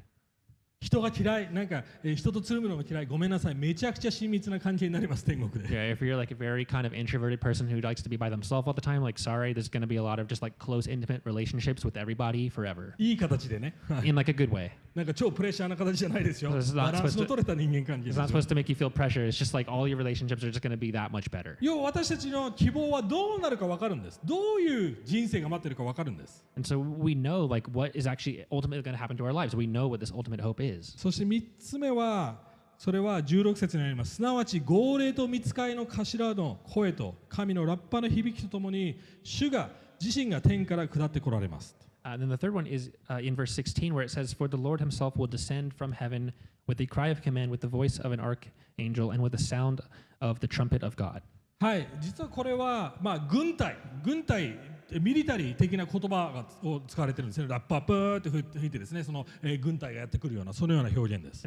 人が嫌いなんか、えー人とつるむのが嫌いごめんなさいめちゃくちゃ親密な関係になります天国で Yeah, if you're like a very kind of introverted person who likes to be by themselves all the time, like sorry, there's going to be a lot of just like close, intimate relationships with everybody forever いい形でね in like a good way. なんか超プレッシャーな形じゃないですよバランスの取れた人間関係で It's す not よ supposed to make you feel pressure. It's just like all your relationships are just going to be that much better. 要は私たちの希望はどうなるか分かるんですどういう人生が待ってるか分かるんです And so we know like what is actually ultimately going to happen to our lives. We know what this ultimate hope is. そして3つ目はそれは16節にありますすなわち号令と見つかいの頭の声と神のラッパの響きとともに主が自身が天から下ってこられます Uh, and then the third one is uh, in verse 16, where it says, For the Lord himself will descend from heaven with the cry of command, with the voice of an archangel, and with the sound of the trumpet of God. はい実はこれは、まあ、軍隊軍隊ミリタリー的な言葉が使われてるんですね。ラッパープーって吹いてですね、その、軍隊がやってくるような、そのような表現です。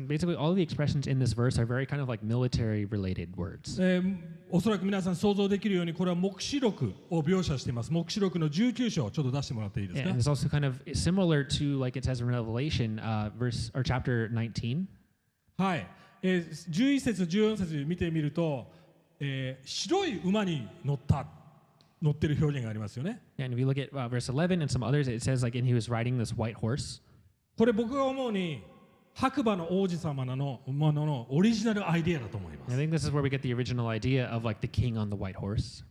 おそらく皆さん想像できるように、これは黙示録を描写しています。黙示録の十九章ちょっと出してもらっていいですか？はい。えー、11節、14節見てみると、えー、白い馬に乗った。乗ってる表現がありますよね And you look at uh, verse 11 and some others, it says like, and he was riding this white horse. これ僕が思うに白馬の王子様のもののオリジナルアイデアだと思いま I す think this is where we get the original idea of like the king on the white horse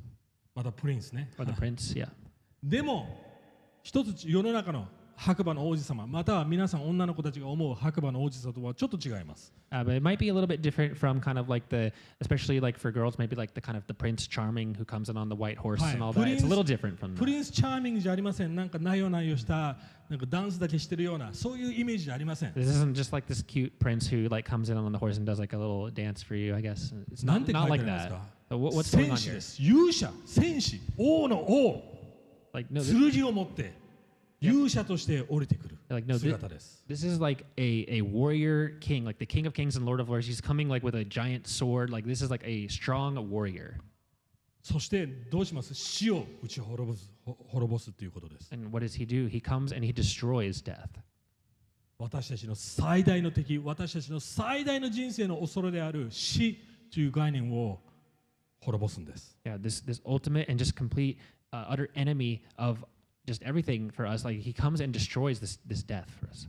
またプリンスね or the prince. Yeah. でも一つ世の中の白馬の王子様または皆さん女の子たちが思う白馬の王子様とはちょっと違います Uh, but it might be a little bit different from kind of like the, especially like for girls, maybe like the kind of the Prince Charming who comes in on the white horse and all that. It's a little different from プ that. リンスチャーミングじゃありませんなんかなよなよしたなんかダンスだけしてるようなそういうイメージじゃありません This isn't just like this cute prince who like comes in on the horse and does like a little dance for you. I guess it's なん not, not like that. what's going 戦 on 士 here? です勇者戦士王の王 Like no, 剣を持って 勇者として降りてくる like no, thi- 姿です this is like a, a warrior king, like the king of kings and lord of lords. He's coming like with a giant sword. Like this is like a strong warrior. そしてどうします死を打ち滅ぼすほ滅ぼすっていうことです And what does he do? He comes and he destroys death. 私たちの最大の敵私たちの最大の人生の恐れである死という概念を滅ぼすんです Yeah, this this ultimate and just complete uh, utter enemy of just everything for us. Like he comes and destroys this this death for us.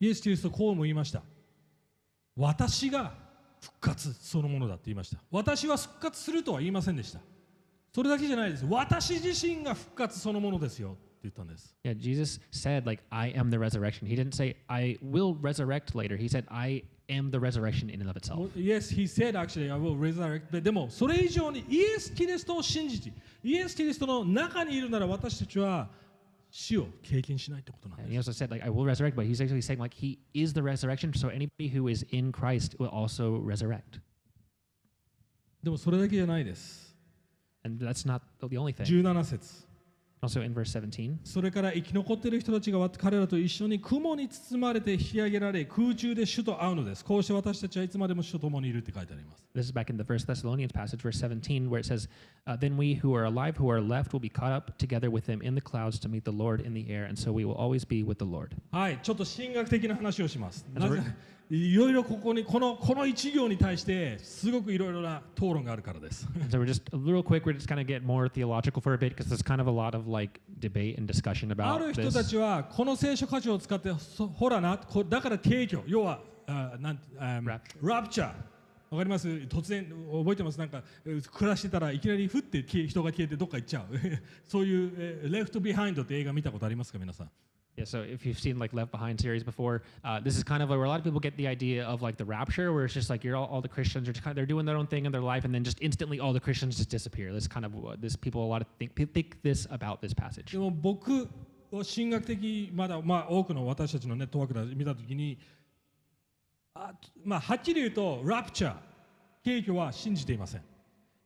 イエス・キリストこうも言いました私が復活そのものだって言いました私は復活するとは言いませんでしたそれだけじゃないです私自身が復活そのものですよって言ったんです Yeah, Jesus said like I am the resurrection. He didn't say I will resurrect later. He said I am the resurrection in and of itself. Yes, he said actually, I will resurrect. ででも、それ以上にイエス・キリストを信じて、イエス・キリストの中にいるなら私たちは死を経験しないってことなん And で he す。 also said like I will resurrect, but he's actually saying like he is the resurrection. So anybody who is in Christ will also resurrect. でもそれだけじゃないです。 And that's not the only thing. 17節。 Also in verse 17, それから生き残っている人たちが彼らと一緒に雲に包まれて引き上げられ空中で主と会うのです。こうして私たちはいつまでも主と共にいるって書いてあります。this is back in the First Thessalonians passage, verse 17, where it says, uh, "Then we who are alive, who are left, will be caught up together with them in the clouds to meet the Lord in the air, and so we will always be with the Lord." はい、ちょっと神学的な話をします。なぜいろいろここにこのこの一行に対してすごくいろいろな討論があるからです。So we're just a little quick. We're just kind of get more theological for a bit because there's kind of a lot of like debate and discussion あ about る人た this. ちはこの聖書箇所を使ってそほらなこだから提供要はあなんあ Rapture わかります？突然覚えてます？なんかえー暮らしてたらいきなりふって人が消えてどっか行っちゃう そういう、えー、レフトビハインドって映画見たことありますか？皆さん Yeah, so if you've seen like Left Behind series before, uh, this is kind of where a lot of people get the idea of like the rapture, where it's just like you're all, all the Christians are just kind of they're doing their own thing in their life, and then just instantly all the Christians just disappear. This kind of what this people a lot of think think this about this passage. でも僕は神学的まだまあ多くの私たちのネットワークで見たときにあまあはっきり言うとラプチャー提供は信じていません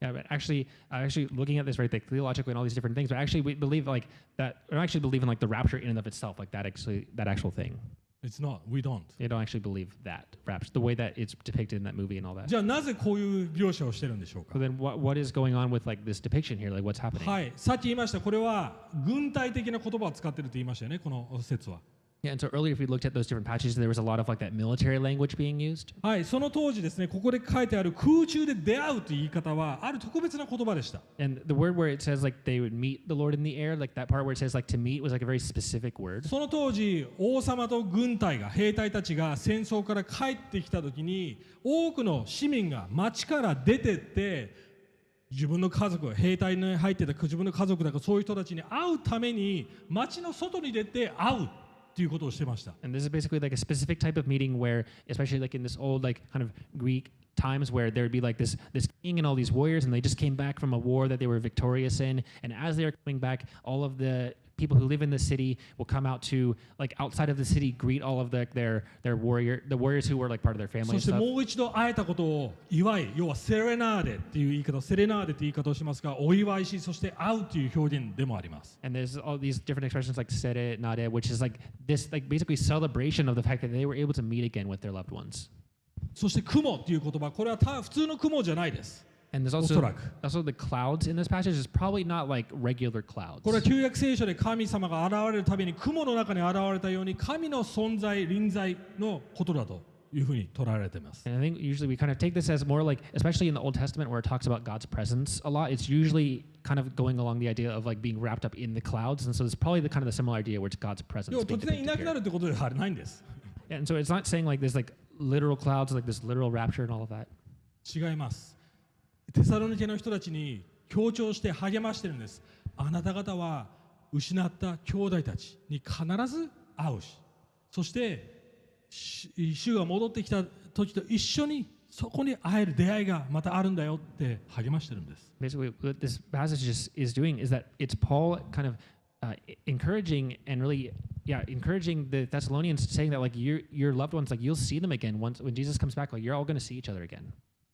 Yeah, but actually, uh, actually looking at this right, like theologically and all these different things, but actually we believe like that, or actually believe in like the rapture in and of itself, like that actually that actual thing. It's not we don't They don't actually believe that rapture, the way that it's depicted in that movie and all that. じゃあなぜこういう描写をしてるんでしょうか So then, what what is going on with like this depiction here? Like what's happening? はい、さっき言いました、これは軍隊的な言葉を使ってると言いましたよね、この説は。 Yeah, and so earlier, if we looked at those different passages, there was a lot of like that military language being used. はい、その当時ですね、ここで書いてある空中で出会うという言い方は、ある特別な言葉でした。And the word where it says like they would meet the Lord in the air, like that part where it says like to meet was like a very specific word. その当時、王様と軍隊が、兵隊たちが戦争から帰ってきたときに、多くの市民が町から出てって、自分の家族、兵隊に入ってた自分の家族だからそういう人たちに会うために、町の外に出て会う っていうことをしてました。 And this is basically like a specific type of meeting where, especially like in this old like kind of Greek times where there would be like this this king and all these warriors and they just came back from a war that they were victorious in and as they're coming back all of the people who live in the city will come out to like outside of the city greet all of the, their their warrior the warriors who were like part of their family そ and して stuff もう一度会えたことを祝い要はセレナーデっていう言い方セレナーデっていう言い方をしますがお祝いしそして会うという表現でもあります And there's all these different expressions like sere, nade, which is like this like basically celebration of the fact that they were able to meet again with their loved ones. そして雲っていう言葉これはた普通の雲じゃないです And there's お also そらく also the clouds in this passage is probably not like regular clouds. これは旧約聖書で神様が現れるたびに雲の中に現れたように神の存在臨在のことだというふうに捉えられています And I think usually we kind of take this as more like, especially in the Old Testament where it talks about God's presence a lot, it's usually kind of going along the idea of like being wrapped up in the clouds. And so it's probably the kind of the similar idea where it's God's presence. 要は being 突然い depicted なくな here. るってことではないんです And so it's not saying like there's like literal clouds, like this literal rapture and all of that. 違います テサロニケの人たちに強調して励ましてるんですあなた方は失った兄弟たちに必ず会うしそして主が戻ってきた時と一緒にそこに会える出会いがまたあるんだよって励ましてるんです Basically, what this passage is, is doing is that it's Paul kind of uh, e- encouraging and really, yeah, encouraging the Thessalonians, saying that like your your loved ones, like you'll see them again once when Jesus comes back. Like you're all going to see each other again.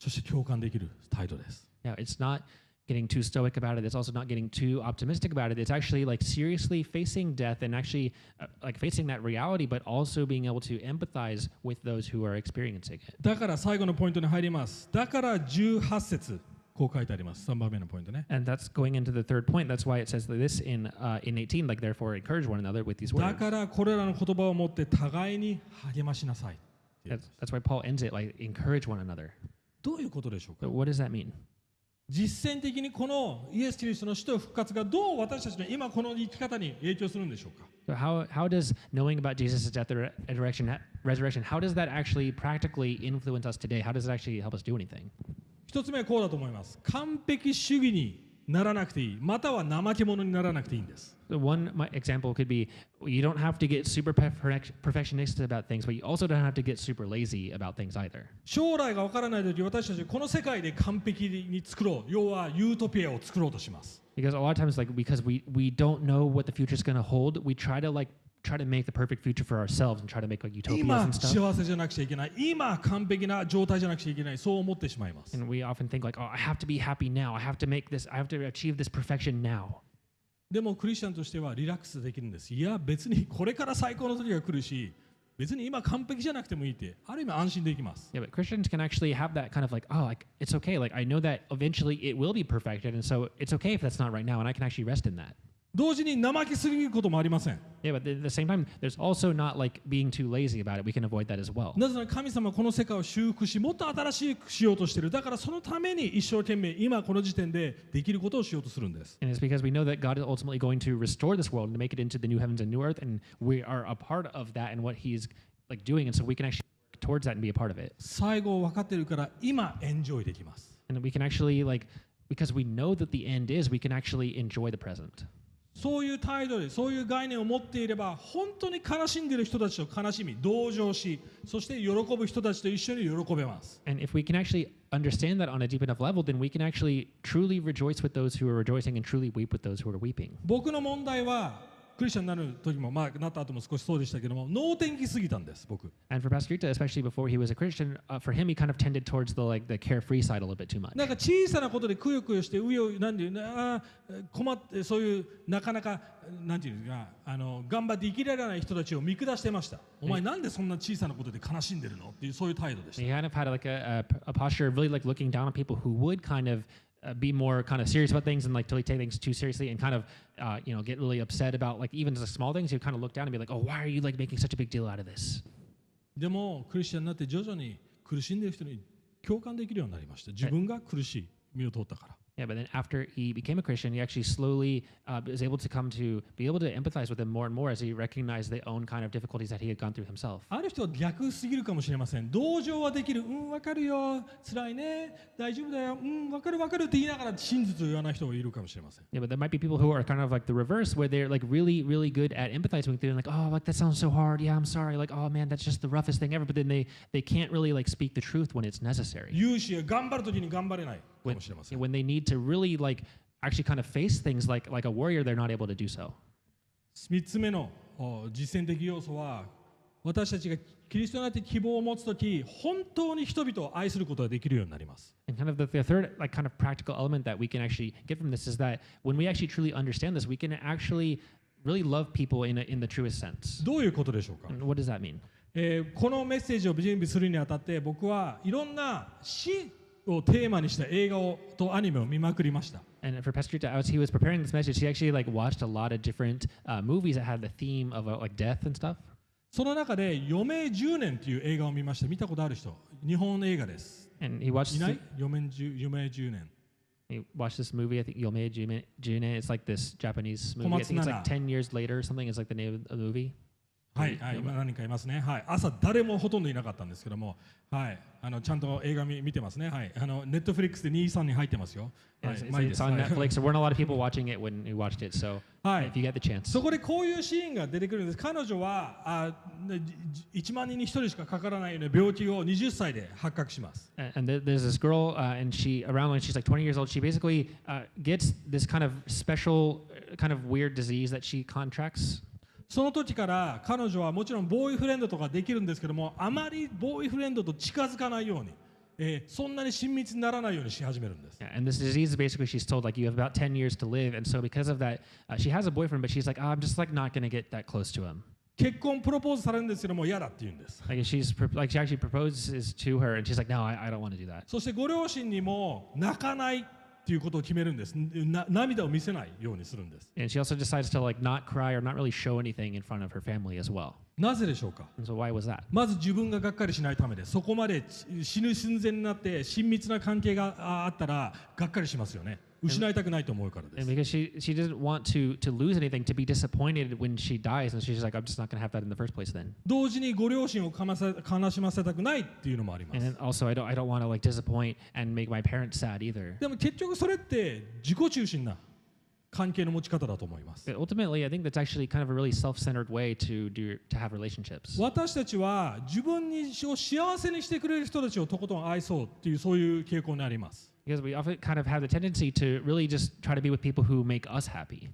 そして共感できる態度です Yeah, it's not getting too stoic about it. It's also not getting too optimistic about it. It's actually like seriously facing death and actually uh, like facing that reality, but also being able to empathize with those who are experiencing it. だから最後のポイントに入りますだから18節こう書いてあります3番目のポイントね And that's going into the third point. That's why it says this in uh, in 18, like therefore encourage one another with these だ words. からこれらの言葉を持って互いに励ましなさいっていう That's, that's why Paul ends it like encourage one another. どういうことでしょうか what does that mean? 実践的にこのイエス・キリストの死と復活がどう私たちの今この生き方に影響するんでしょうか So how, how does knowing about Jesus' death and resurrection, resurrection, how does that actually practically influence us today? How does it actually help us do anything? 一つ目はこうだと思います完璧主義にならなくていいまたは怠け者にならなくていいんです So one my example could be you don't have to get super perfec- perfectionist about things, but you also don't have to get super lazy about things either. 将来がわからない時私たちこの世界で完璧に作ろう要はユートピアを作ろうとします Because a lot of times, like because we we don't know what the future is going to hold, we try to like try to make the perfect future for ourselves and try to make like utopias 今 and stuff. 幸せじゃなくちゃいけない今完璧な状態じゃなくちゃいけないそう思ってしまいます And we often think like, oh, I have to be happy now. I have to make this. I have to achieve this perfection now. でもクリスチャンとしてはリラックスできるんですいや別にこれから最高の時が来るし別に今完璧じゃなくてもいいってある意味安心できます Yeah, but Christians can actually have that kind of like, oh, like it's okay. Like I know that eventually it will be perfected, and so it's okay if that's not right now, and I can actually rest in that. 同時に怠けすぎることもありません。なぜなら神様はこの世界を修復し、もっと新しくしようとしている。だからそのために一生懸命今この時点でできることをしようとするんです。Like、so、最後分かっているから今エンジョイできます。And we can actually, like, because we know that the end is, we can actually enjoy the present. そういう態度でそういう概念を持っていれば本当に悲しんでいる人たちと悲しみ同情しそして喜ぶ人たちと一緒に喜べます And if we can actually understand that on a deep enough level, then we can actually truly rejoice with those who are rejoicing and truly weep with those who are weeping. 僕の問題はクリスチャンになる時もまあなった後も少しそうでしたけども能天気すぎたんです僕 And for Pastor Rita, especially before he was a Christian, uh, for him he kind of tended towards the like the carefree side a little bit too much. なんか小さなことでくよくよしてうよなんていうのあー困ってそういうなかなかなんていうかあの頑張って生きられない人たちを見下してましたお前なんでそんな小さなことで悲しんでるのっていうそういう態度でした He kind of had like a, a, a posture of really like looking down on people who would kind of uh, be more kind of serious about things and like totally take things too seriously and kind of uh, you know get really upset about like even the small things. He'd kind of look down and be like, "Oh, why are you like making such a big deal out of this?" でもクリスチャンになって徐々に苦しんでる人に共感できるようになりました自分が苦しい身を通ったから Yeah, but then after he became a Christian, he actually slowly uh, was able to come to be able to empathize with them more and more as he recognized the own kind of difficulties that he had gone through himself. ある人は逆すぎるかもしれません同情はできるうんわかるよ辛いね大丈夫だようんわかるわかるって言いながら真実を言わない人がいるかもしれません Yeah, but there might be people who are kind of like the reverse, where they're like really, really good at empathizing with you, and like, oh, like that sounds so hard. Yeah, I'm sorry. Like, oh man, that's just the roughest thing ever. But then they they can't really like speak the truth when it's necessary. 勇士が頑張る時に頑張れないか When, もしれません when they need to really like actually kind of face things like like a warrior, they're not able to do so. 3つ目のお実践的要素は私たちがキリストになって希望を持つ時本当に人々を愛することができるようになります And kind of the, the third like kind of practical element that we can actually get from this is that when we actually truly understand this, we can actually really love people in a, in the truest sense. どういうことでしょうか、And what does that mean? えーこのメッセージを準備するにあたって僕はいろんな死をテーマにした映画をとアニメを見まくりました And for Pastor Rita, as he was preparing this message, he actually like watched a lot of different uh, movies that had the theme of uh, like death and stuff. その中で余命10年という映画を見ました見たことある人日本映画です And he watched いない余命 10, 余命10年 he watched this movie. I think Yomei June. It's like this Japanese movie. I think it's like Komatsunara. ten years later or something. Is like the name of the movie. はい、はい、今何人かいますね、はい、朝誰もほとんどいなかったんですけども、はい、あのちゃんと映画見見てますね、はい、あのネットフリックスで2、3に入ってますよ。はい it's, Netflix. There weren't a lot of people watching it when we watched it. So はい if you get the chance. そこでこういうシーンが出てくるんです。彼女はあねじ1万人に1人しかかからないような病気を20歳で発覚します。And, and there- there's this girl, uh, and she around when she's like 20 years old, she basically uh, gets this kind of special, uh, kind of weird disease that she contracts. その時から彼女はもちろんボーイフレンドとかできるんですけども、あまりボーイフレンドと近づかないように、えーそんなに親密にならないようにし始めるんです。Yeah, and this disease, basically, she's told like you have about 10 years to live, and so because of that, uh, she has a boyfriend, but she's like, oh, I'm just like not gonna get that close to him. 結婚プロポーズされるんですけども嫌だって言うんです。Like she's like she actually proposes to her, and she's like, no, I, I don't want to do that. そしてご両親にも泣かないっていうことを決めるんです。な涙を見せないようにするんです。And she also decides to like not cry or not really show anything in front of her family as well. なぜでしょうか so why was that? まず自分ががっかりしないためでそこまでち死ぬ寸前になって親密な関係がああったらがっかりしますよね失いたくないと思うからで And す because she she doesn't want to to lose anything, to be disappointed when she dies, and she's like, I'm just not gonna have that in the first place then. 同時にご両親をかませ悲しませたくないっていうのもありま And す then also, I don't I don't want to like disappoint and make my parents sad either. でも結局それって自己中心な関係の持ち方だと思います ultimately, I think that's actually kind of a really self-centered way to do to have relationships. 私たちは自分にを幸せにしてくれる人たちをとことん愛そうっていうそういう傾向にあります Because we often kind of have the tendency to really just try to be with people who make us happy.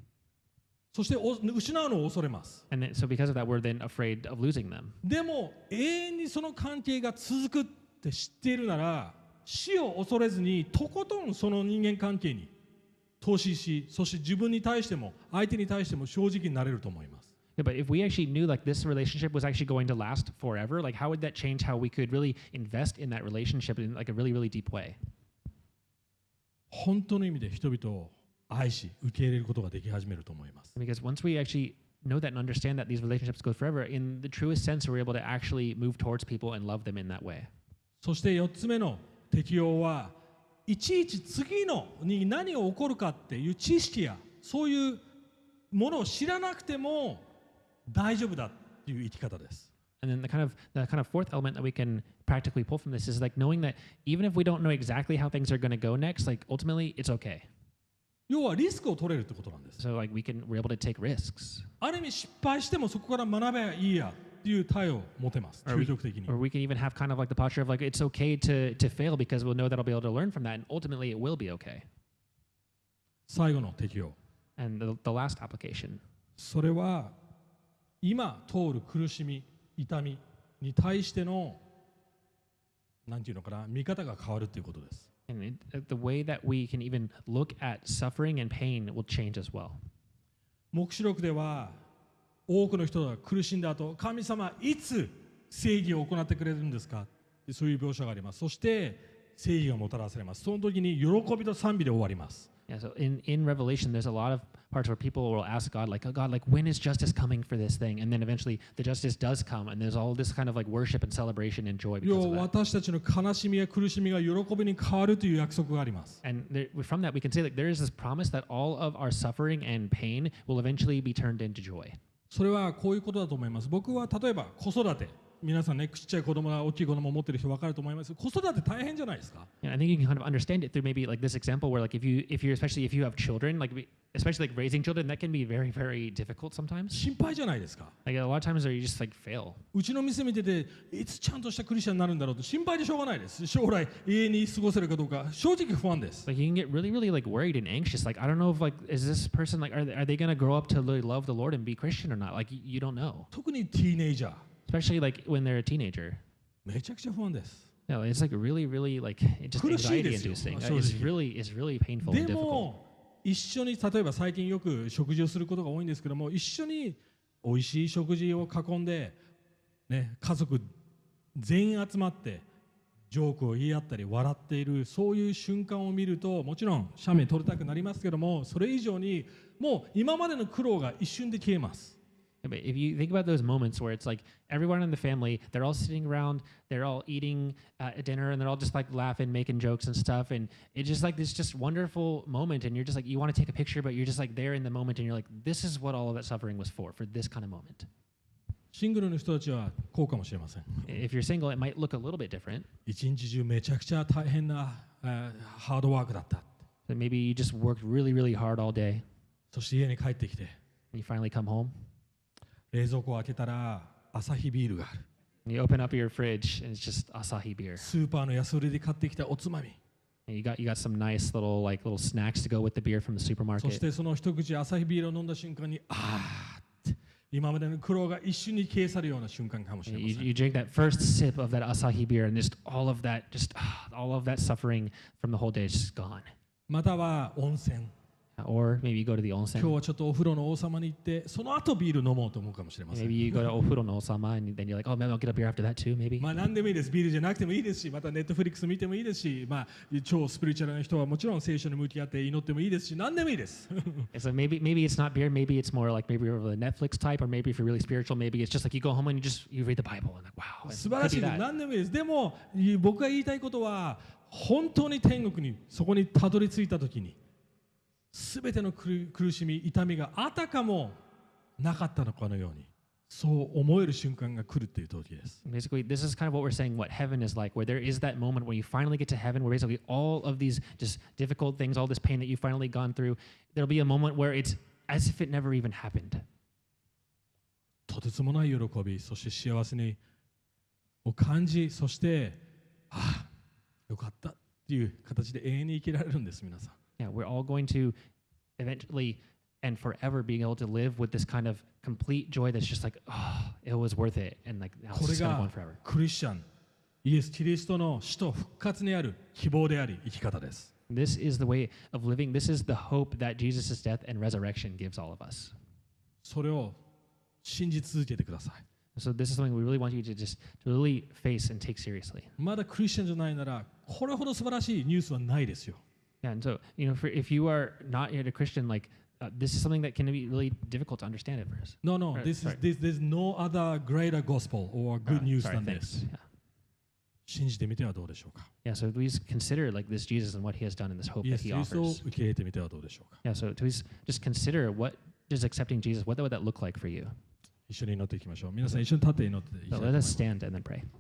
そしてお失うのを恐れます And then, so because of that, we're then afraid of losing them. でも永遠にその関係が続くって知っているなら死を恐れずにとことんその人間関係に投資しそして自分に対しても相手に対しても正直になれると思います Yeah, but if we actually knew like this relationship was actually going to last forever, like how would that change how we could really invest in that relationship in like a really, really deep way? 本当の意味で人々を愛し受け入れることができ始めると思います Because once we actually know that and understand that these relationships go forever, in the truest sense, we're able to actually move towards people and love them in that way. そして4つ目の適用はいちいち次のに何が起こるかっていう知識やそういうものを知らなくても大丈夫だっていう生き方です And then the kind of the kind of fourth element that we can practically pull from this is like knowing that even if we don't know exactly how things are going to go next, like ultimately it's okay. 要はリスクを取れるってことなんです So like we can we're able to take risks, ある意味失敗してもそこから学べばいいやっていう態度を持てます究極的に or we can even have kind of like the posture of like it's okay to to fail because we'll know that I'll be able to learn from that, and ultimately it will be okay. 最後の適用 And the, the last application それは今通る苦しみ 痛みに対してのなんていうのかな見方が変わるっていうことです。And it, uh, the way that we can even look at suffering and pain will change as well. 黙示録では多くの人が苦しんだ後神様いつ正義を行ってくれるんですか？そういう描写があります。そして正義がもたらされます。その時に喜びと賛美で終わります Yeah, so in, in Revelation, there's a lot of parts where people will ask God, like, oh, God, like, when is justice coming for this thing? And then eventually the justice does come, and there's all this kind of like worship and celebration and joy because 要 of は that. 私たちの悲しみや苦しみが喜びに変わるという約束があります And there, from that, we can say that there is this promise that all of our suffering and pain will eventually be turned into joy. それはこういうことだと思います僕は例えば子育て 皆さんねちっちゃい子供が大きい子供を持ってる人分かると思います子育て大変じゃないですか Yeah, I think you can kind of understand it through maybe like this example where like if you if you're especially if you have children like especially like raising children that can be very very difficult sometimes 心配じゃないですか like a lot of times you just like fail うちの店見てていつちゃんとしたクリスチャンになるんだろうと心配でしょうがないです将来永遠に過ごせるかどうか正直不安です like you can get really really like worried and anxious like i don't know if like is this person like are they, are they to grow up to really love the lord and be christian or not like you, you don't know 特にティーネイジャー especially like when they're a teenager. めちゃくちゃ不安です no it's like really really like it just anxiety inducing it's really it's really painful で and difficult. も一緒に例えば最近よく食事をすることが多いんですけども一緒に美味しい食事を囲んで、ね、家族全員集まってジョークを言い合ったり笑っているそういう瞬間を見るともちろん写メ撮りたくなりますけどもそれ以上にもう今までの苦労が一瞬で消えます。if you think about those moments where it's like everyone in the family they're all sitting around they're all eating uh, at dinner and they're all just like laughing making jokes and stuff and it's just like this just wonderful moment and you're just like you want to take a picture but you're just like there in the moment and you're like this is what all of that suffering was for for this kind of moment If you're single, it might look a little bit different. 一日中めちゃくちゃ大変な、uh, ハードワークだった。So maybe you just worked really, really hard all day. そして家に帰ってきて。You finally come home. 冷蔵庫を開けたらアサヒビールがある。you open up your fridge, and it's just Asahi beer. スーパーの安売りで買ってきたおつまみ。You got you got some nice little like little snacks to go with the beer from the そし supermarket. てその一口アサヒビールを飲んだ瞬間にあーって今までの苦労が一瞬に消え去るような瞬間かもしれ You, ません you drink that first sip of that Asahi beer, and just all of that, just ah, all of that suffering from the whole day is just gone. または温泉 Or maybe you go to the 今日 onsen. はちょっとお風呂の王様に行ってその後ビール飲もうと思うかもしれませ Maybe ん you go to Ofuro no Osama, and then you're like, oh, maybe I'll get a beer after that too. Maybe. まあ何でもいいですビールじゃなくてもいいですしまたネットフリックス見てもいいですしまあ超スピリチュアルな人はもちろん聖書に向き合って祈ってもいいですし何でもいいです And so maybe maybe it's not beer. Maybe it's more like maybe you're the Netflix type, or maybe if you're really spiritual, maybe it's just like you go home and you just you read the Bible and like wow, it 素晴ら could し be いです that. 何でもいいですでもい僕が言いたいことは本当に天国にそこにたどり着いた時に全ての苦苦しみ痛みがあたかもなかったのかのようにそう思える瞬間が来るっていう時です Basically, this is kind of what we're saying what heaven is like, where there is that moment when you finally get to heaven, where basically all of these just difficult things, all this pain that you've finally gone through, there'll be a moment where it's as if it never even happened. とてつもない喜びそして幸せにを感じそしてああよかったっていう形で永遠に生きられるんです皆さん Yeah, we're all going to eventually and forever being able to live with this kind of complete joy that's just like, oh, it was worth it. And like, now こ it's れ just going to go が on forever. クリスチャンイエス・キリストの死と復活にある希望であり生き方です This is the way of living. This is the hope that Jesus' death and resurrection gives all of us. それを信じ続けてください So this is something we really want you to just to really face and take seriously. まだクリスチャンじゃないならこれほど素晴らしいニュースはないですよ Yeah, and so you know, for, if you are not yet a Christian, like uh, this is something that can be really difficult to understand at first. No, no, Right, this is sorry. this, there's no other greater gospel or good Uh, news sorry, than thanks. this 信じてみてはどうでしょうか Yeah. yeah, so please consider like this Jesus and what he has done and this hope イエ that ス・キ he リストを offers. 受け入れてみてはどうでしょうか Yeah, so please just consider what does accepting Jesus, what would that look like for you? 一緒に祈っていきましょう皆さん一緒に立って祈っていきたい So と let 思いま us す stand and then pray.